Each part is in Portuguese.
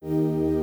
Música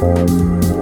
Música